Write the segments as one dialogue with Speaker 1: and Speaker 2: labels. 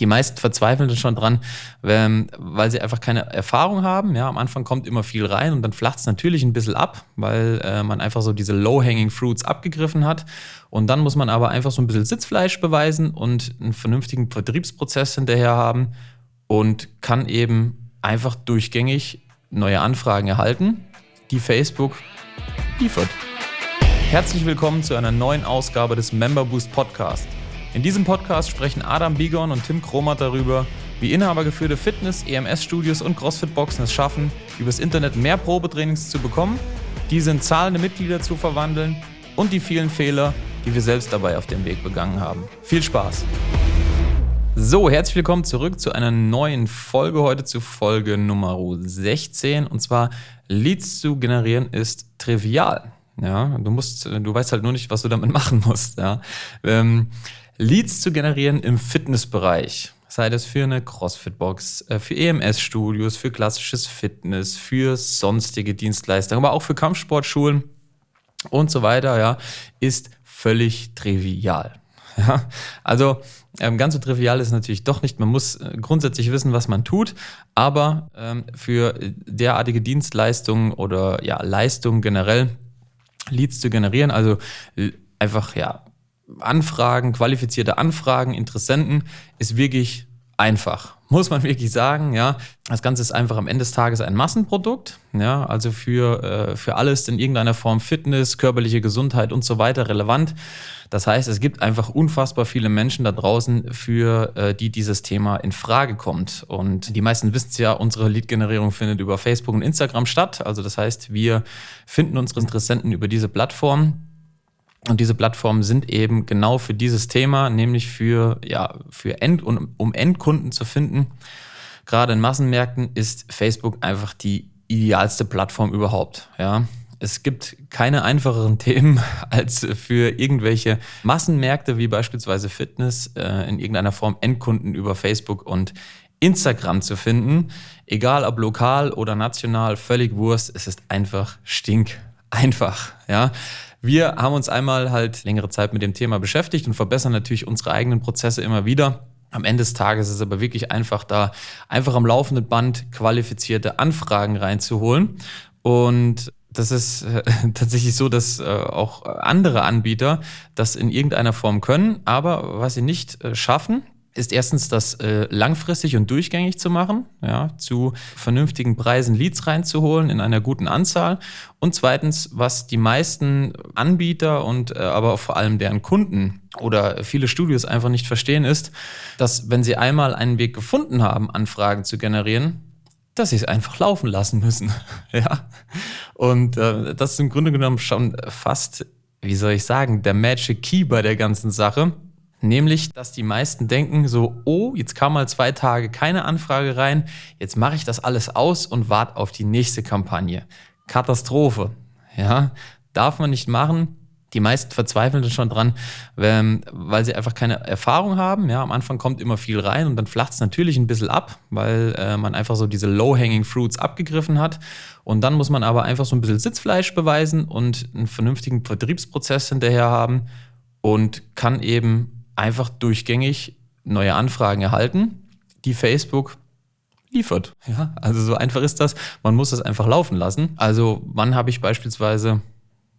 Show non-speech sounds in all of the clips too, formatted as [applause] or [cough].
Speaker 1: Die meisten verzweifeln schon dran, ähm, weil sie einfach keine Erfahrung haben. Ja, am Anfang kommt immer viel rein und dann flacht es natürlich ein bisschen ab, weil äh, man einfach so diese low-hanging fruits abgegriffen hat. Und dann muss man aber einfach so ein bisschen Sitzfleisch beweisen und einen vernünftigen Vertriebsprozess hinterher haben und kann eben einfach durchgängig neue Anfragen erhalten, die Facebook liefert. Herzlich willkommen zu einer neuen Ausgabe des Member Boost Podcast. In diesem Podcast sprechen Adam Bigon und Tim Kromat darüber, wie inhabergeführte Fitness-, EMS-Studios und CrossFit-Boxen es schaffen, übers Internet mehr Probetrainings zu bekommen, diese in zahlende Mitglieder zu verwandeln und die vielen Fehler, die wir selbst dabei auf dem Weg begangen haben. Viel Spaß! So, herzlich willkommen zurück zu einer neuen Folge, heute zu Folge Nummer 16. Und zwar Leads zu generieren ist trivial. Ja, du musst, du weißt halt nur nicht, was du damit [laughs] machen musst. Ja. Ähm, Leads zu generieren im Fitnessbereich. Sei das für eine CrossFit-Box, äh, für EMS-Studios, für klassisches Fitness, für sonstige Dienstleistungen, aber auch für Kampfsportschulen und so weiter, ja, ist völlig trivial. [laughs] Ja, also ähm, ganz so trivial ist natürlich doch nicht. Man muss äh, grundsätzlich wissen, was man tut, aber ähm, für derartige Dienstleistungen oder ja, Leistungen generell Leads zu generieren, also einfach ja Anfragen, qualifizierte Anfragen, Interessenten, ist wirklich einfach. Muss man wirklich sagen, ja. Das Ganze ist einfach am Ende des Tages ein Massenprodukt, ja. Also für, äh, für alles in irgendeiner Form Fitness, körperliche Gesundheit und so weiter relevant. Das heißt, es gibt einfach unfassbar viele Menschen da draußen, für äh, die dieses Thema in Frage kommt. Und die meisten wissen es ja, unsere Lead-Generierung findet über Facebook und Instagram statt. Also das heißt, wir finden unsere Interessenten über diese Plattform und diese Plattformen sind eben genau für dieses Thema, nämlich für, ja, für End und um Endkunden zu finden. Gerade in Massenmärkten ist Facebook einfach die idealste Plattform überhaupt. Ja. Es gibt keine einfacheren [laughs] Themen als für irgendwelche Massenmärkte wie beispielsweise Fitness äh, in irgendeiner Form Endkunden über Facebook und Instagram zu finden. Egal ob lokal oder national, völlig Wurst. Es ist einfach stink einfach. Ja. Wir haben uns einmal halt längere Zeit mit dem Thema beschäftigt und verbessern natürlich unsere eigenen Prozesse immer wieder. Am Ende des Tages ist es aber wirklich einfach da, einfach am laufenden Band qualifizierte Anfragen reinzuholen. Und das ist äh, [laughs] tatsächlich so, dass äh, auch andere Anbieter das in irgendeiner Form können, aber was sie nicht äh, schaffen, ist erstens das äh, langfristig und durchgängig zu machen, ja, zu vernünftigen Preisen Leads reinzuholen in einer guten Anzahl und zweitens, was die meisten Anbieter und äh, aber vor allem deren Kunden oder viele Studios einfach nicht verstehen ist, dass wenn sie einmal einen Weg gefunden haben, Anfragen zu generieren, dass sie es einfach laufen lassen müssen, [laughs] ja. Und äh, das ist im Grunde genommen schon fast, wie soll ich sagen, der Magic Key bei der ganzen Sache Nämlich, dass die meisten denken so, oh, jetzt kam mal zwei Tage keine Anfrage rein, jetzt mache ich das alles aus und warte auf die nächste Kampagne. Katastrophe. Ja, darf man nicht machen. Die meisten verzweifeln schon dran, ähm, weil sie einfach keine Erfahrung haben. Ja, am Anfang kommt immer viel rein und dann flacht es natürlich ein bisschen ab, weil äh, man einfach so diese low-hanging fruits abgegriffen hat. Und dann muss man aber einfach so ein bisschen Sitzfleisch beweisen und einen vernünftigen Vertriebsprozess hinterher haben und kann eben einfach durchgängig neue Anfragen erhalten, die Facebook liefert. Ja, also so einfach ist das. Man muss das einfach laufen lassen. Also wann habe ich beispielsweise,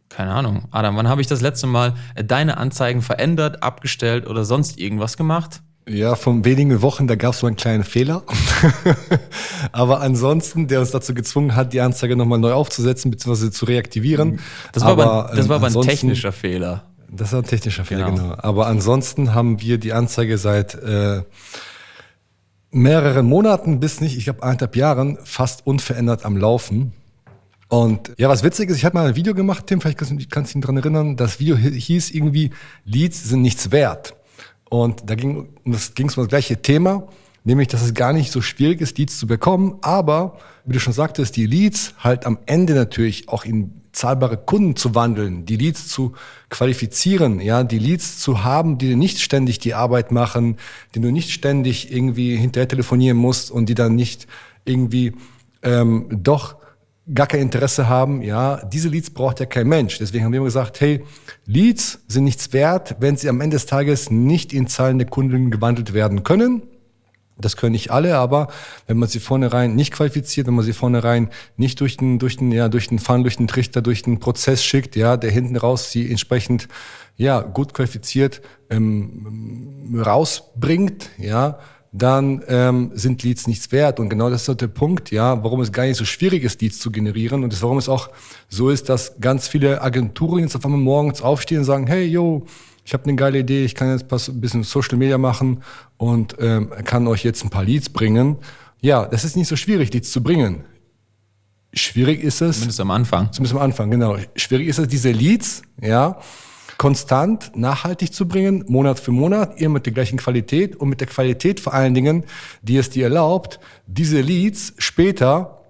Speaker 1: keine Ahnung, Adam, wann habe ich das letzte Mal deine Anzeigen verändert, abgestellt oder sonst irgendwas gemacht?
Speaker 2: Ja, vor wenigen Wochen, da gab es so einen kleinen Fehler. [laughs] Aber ansonsten, der uns dazu gezwungen hat, die Anzeige nochmal neu aufzusetzen bzw. zu reaktivieren.
Speaker 1: Das war aber, aber, das war aber ein technischer Fehler.
Speaker 2: Das ist ein technischer Fehler, genau. genau. Aber ansonsten haben wir die Anzeige seit äh, mehreren Monaten bis nicht, ich glaube eineinhalb Jahren, fast unverändert am Laufen. Und ja, was witzig ist, ich habe mal ein Video gemacht, Tim, vielleicht kannst du dich daran erinnern, das Video hieß irgendwie, Leads sind nichts wert. Und da ging es um das gleiche Thema, nämlich, dass es gar nicht so schwierig ist, Leads zu bekommen, aber, wie du schon sagtest, die Leads halt am Ende natürlich auch in zahlbare Kunden zu wandeln, die Leads zu qualifizieren, ja, die Leads zu haben, die nicht ständig die Arbeit machen, die du nicht ständig irgendwie hinterher telefonieren musst und die dann nicht irgendwie ähm, doch gar kein Interesse haben, ja, diese Leads braucht ja kein Mensch. Deswegen haben wir immer gesagt, hey, Leads sind nichts wert, wenn sie am Ende des Tages nicht in zahlende Kunden gewandelt werden können. Das können nicht alle, aber wenn man sie vornherein nicht qualifiziert, wenn man sie vornherein nicht durch den, durch den, ja, durch den Fahren, durch den Trichter, durch den Prozess schickt, ja, der hinten raus sie entsprechend, ja, gut qualifiziert ähm, rausbringt, ja, dann ähm, sind Leads nichts wert. Und genau das ist der Punkt, ja, warum es gar nicht so schwierig ist, Leads zu generieren. Und das, warum es auch so ist, dass ganz viele Agenturen jetzt auf einmal morgens aufstehen und sagen, hey, yo, ich habe eine geile Idee, ich kann jetzt ein bisschen Social Media machen und ähm, kann euch jetzt ein paar Leads bringen. Ja, das ist nicht so schwierig, Leads zu bringen. Schwierig ist es.
Speaker 1: Zumindest am Anfang.
Speaker 2: Zumindest am Anfang, genau. Schwierig ist es, diese Leads, ja, konstant, nachhaltig zu bringen, Monat für Monat, immer mit der gleichen Qualität und mit der Qualität vor allen Dingen, die es dir erlaubt, diese Leads später,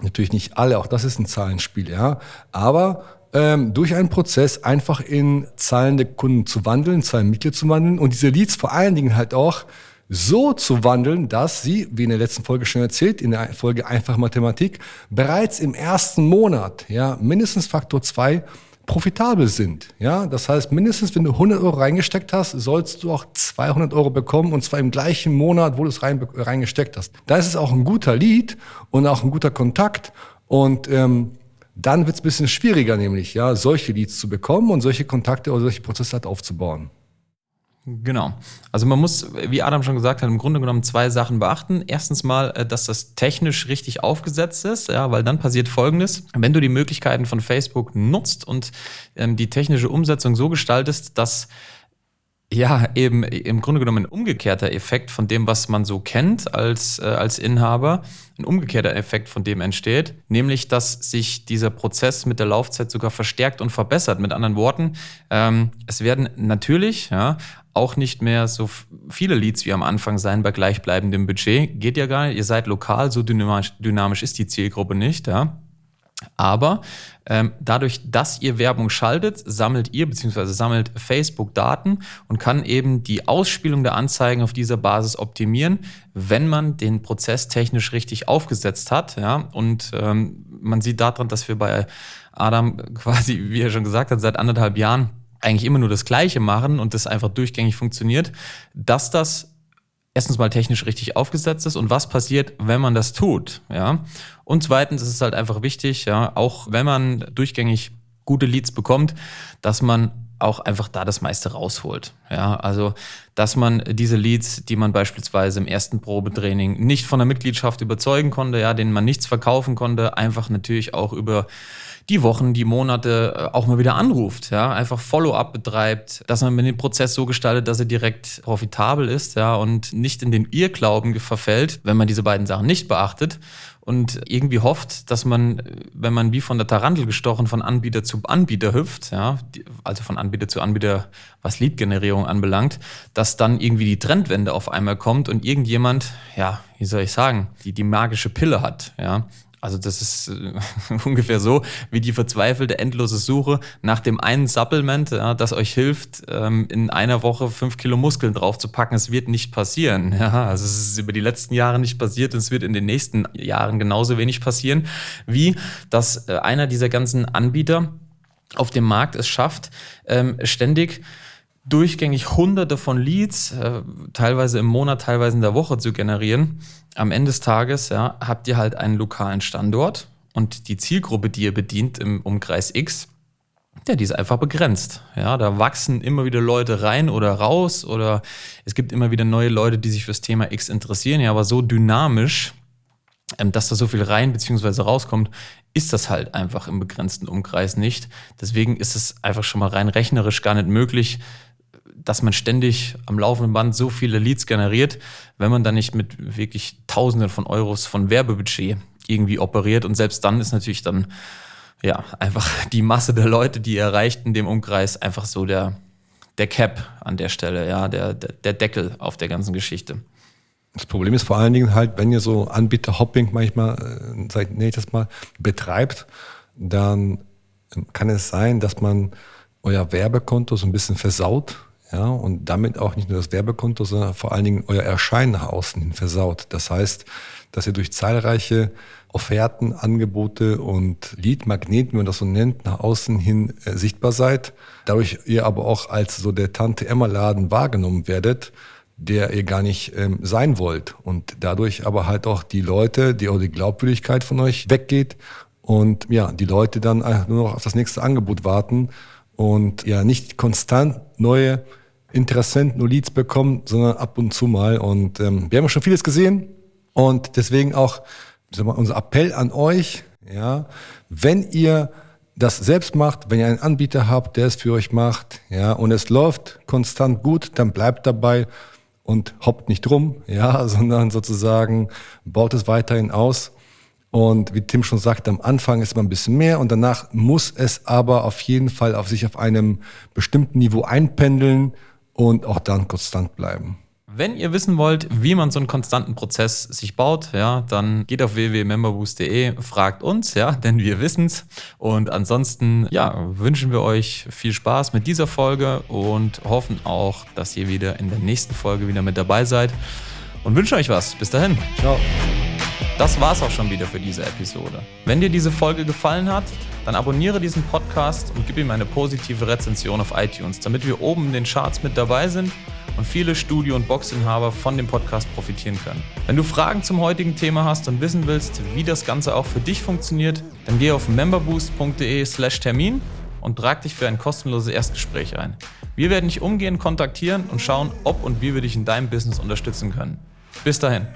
Speaker 2: natürlich nicht alle, auch das ist ein Zahlenspiel, ja, aber ähm, durch einen Prozess einfach in zahlende Kunden zu wandeln, Zahlenmitglieder zu wandeln und diese Leads vor allen Dingen halt auch so zu wandeln, dass sie, wie in der letzten Folge schon erzählt, in der Folge Einfach Mathematik, bereits im ersten Monat, ja, mindestens Faktor zwei profitabel sind. Ja, das heißt, mindestens wenn du 100 Euro reingesteckt hast, sollst du auch 200 Euro bekommen und zwar im gleichen Monat, wo du es rein, reingesteckt hast. Da ist es auch ein guter Lead und auch ein guter Kontakt und ähm, dann wird es ein bisschen schwieriger, nämlich ja, solche Leads zu bekommen und solche Kontakte oder solche Prozesse halt aufzubauen.
Speaker 1: Genau. Also man muss, wie Adam schon gesagt hat, im Grunde genommen zwei Sachen beachten. Erstens mal, äh, dass das technisch richtig aufgesetzt ist, ja, weil dann passiert Folgendes. Wenn du die Möglichkeiten von Facebook nutzt und ähm, die technische Umsetzung so gestaltest, dass ja, eben im Grunde genommen ein umgekehrter Effekt von dem, was man so kennt als, äh, als Inhaber, ein umgekehrter Effekt von dem entsteht, nämlich dass sich dieser Prozess mit der Laufzeit sogar verstärkt und verbessert. Mit anderen Worten, ähm, es werden natürlich ja, auch nicht mehr so viele Leads wie am Anfang sein bei gleichbleibendem Budget. Geht ja gar nicht. Ihr seid lokal, so dynamisch, dynamisch ist die Zielgruppe nicht. Ja. Aber ähm, dadurch, dass ihr Werbung schaltet, sammelt ihr bzw. sammelt Facebook Daten und kann eben die Ausspielung der Anzeigen auf dieser Basis optimieren, wenn man den Prozess technisch richtig aufgesetzt hat. Ja? Und ähm, man sieht daran, dass wir bei Adam [laughs] quasi, wie er schon gesagt hat, seit anderthalb Jahren eigentlich immer nur das Gleiche machen und das einfach durchgängig funktioniert, dass das erstens mal technisch richtig aufgesetzt ist und was passiert, wenn man das tut, ja. Und zweitens ist es halt einfach wichtig, ja, auch wenn man durchgängig gute Leads bekommt, dass man auch einfach da das meiste rausholt. Ja, also, dass man diese Leads, die man beispielsweise im ersten Probetraining nicht von der Mitgliedschaft überzeugen konnte, ja, denen man nichts verkaufen konnte, einfach natürlich auch über die Wochen, die Monate äh, auch mal wieder anruft, ja, einfach Follow-up betreibt, dass man den Prozess so gestaltet, dass er direkt profitabel ist, ja, und nicht in den Irrglauben verfällt, wenn man diese beiden Sachen nicht beachtet und irgendwie hofft, dass man, wenn man wie von der Tarantel gestochen von Anbieter zu Anbieter hüpft, ja, also von Anbieter zu Anbieter, was Lead-Generierung anbelangt, dass dann irgendwie die Trendwende auf einmal kommt und irgendjemand, ja, wie soll ich sagen, die die magische Pille hat, ja, also das ist äh, [laughs] ungefähr so wie die verzweifelte endlose Suche nach dem einen Supplement, ja, das euch hilft, ähm, in einer Woche fünf Kilo Muskeln draufzupacken. Es wird nicht passieren. [laughs] Ja, also es ist über die letzten Jahre nicht passiert und es wird in den nächsten Jahren genauso wenig passieren, wie dass äh, einer dieser ganzen Anbieter auf dem Markt es schafft, ähm, ständig durchgängig hunderte von Leads, äh, teilweise im Monat, teilweise in der Woche zu generieren. Am Ende des Tages ja, habt ihr halt einen lokalen Standort und die Zielgruppe, die ihr bedient im Umkreis X, ja, die ist einfach begrenzt. Ja, da wachsen immer wieder Leute rein oder raus oder es gibt immer wieder neue Leute, die sich fürs Thema X interessieren. Ja, aber so dynamisch, ähm, dass da so viel rein bzw. rauskommt, ist das halt einfach im begrenzten Umkreis nicht. Deswegen ist es einfach schon mal rein rechnerisch gar nicht möglich, dass man ständig am laufenden Band so viele Leads generiert, wenn man dann nicht mit wirklich Tausenden von Euros von Werbebudget irgendwie operiert. Und selbst dann ist natürlich dann ja einfach [laughs] die Masse der Leute, die erreicht in dem Umkreis, einfach so der, der Cap an der Stelle, ja, der, der, der Deckel auf der ganzen Geschichte.
Speaker 2: Das Problem ist vor allen Dingen halt, wenn ihr so Anbieter-Hopping manchmal, äh, ich das mal, betreibt, dann kann es sein, dass man euer Werbekonto so ein bisschen versaut ja, und damit auch nicht nur das Werbekonto, sondern vor allen Dingen euer Erscheinen nach außen hin versaut. Das heißt, dass ihr durch zahlreiche Offerten, Angebote und Lead-Magneten, wenn man das so nennt, nach außen hin äh, sichtbar seid. Dadurch ihr aber auch als so der Tante-Emma-Laden wahrgenommen werdet, der ihr gar nicht ähm, sein wollt. Und dadurch aber halt auch die Leute, die auch die Glaubwürdigkeit von euch weggeht und ja, die Leute dann nur noch auf das nächste Angebot warten und ja, nicht konstant neue Interessenten nur Leads bekommen, sondern ab und zu mal. Und ähm, wir haben schon vieles gesehen und deswegen auch mal, unser Appell an euch, ja, wenn ihr das selbst macht, wenn ihr einen Anbieter habt, der es für euch macht, ja, und es läuft konstant gut, dann bleibt dabei und hoppt nicht rum, [laughs] ja, sondern sozusagen baut es weiterhin aus. Und wie Tim schon sagte, am Anfang ist man ein bisschen mehr und danach muss es aber auf jeden Fall auf sich auf einem bestimmten Niveau einpendeln und auch dann konstant bleiben.
Speaker 1: Wenn ihr wissen wollt, wie man so einen konstanten Prozess sich baut, ja, dann geht auf www.memberboost.de, fragt uns, ja, [laughs] denn wir wissen's. Und ansonsten, ja, wünschen wir euch viel Spaß mit dieser Folge und hoffen auch, dass ihr wieder in der nächsten Folge wieder mit dabei seid und wünschen euch was. Bis dahin.
Speaker 2: Ciao.
Speaker 1: Das war's auch schon wieder für diese Episode. Wenn dir diese Folge gefallen hat, dann abonniere diesen Podcast und gib ihm eine positive Rezension auf iTunes, damit wir oben in den Charts mit dabei sind und viele Studio- und Boxinhaber von dem Podcast profitieren können. Wenn du Fragen zum heutigen Thema hast und wissen willst, wie das Ganze auch für dich funktioniert, dann geh auf memberboost.de/slash Termin und trag dich für ein kostenloses Erstgespräch ein. Wir werden dich umgehend kontaktieren und schauen, ob und wie wir dich in deinem Business unterstützen können. Bis dahin.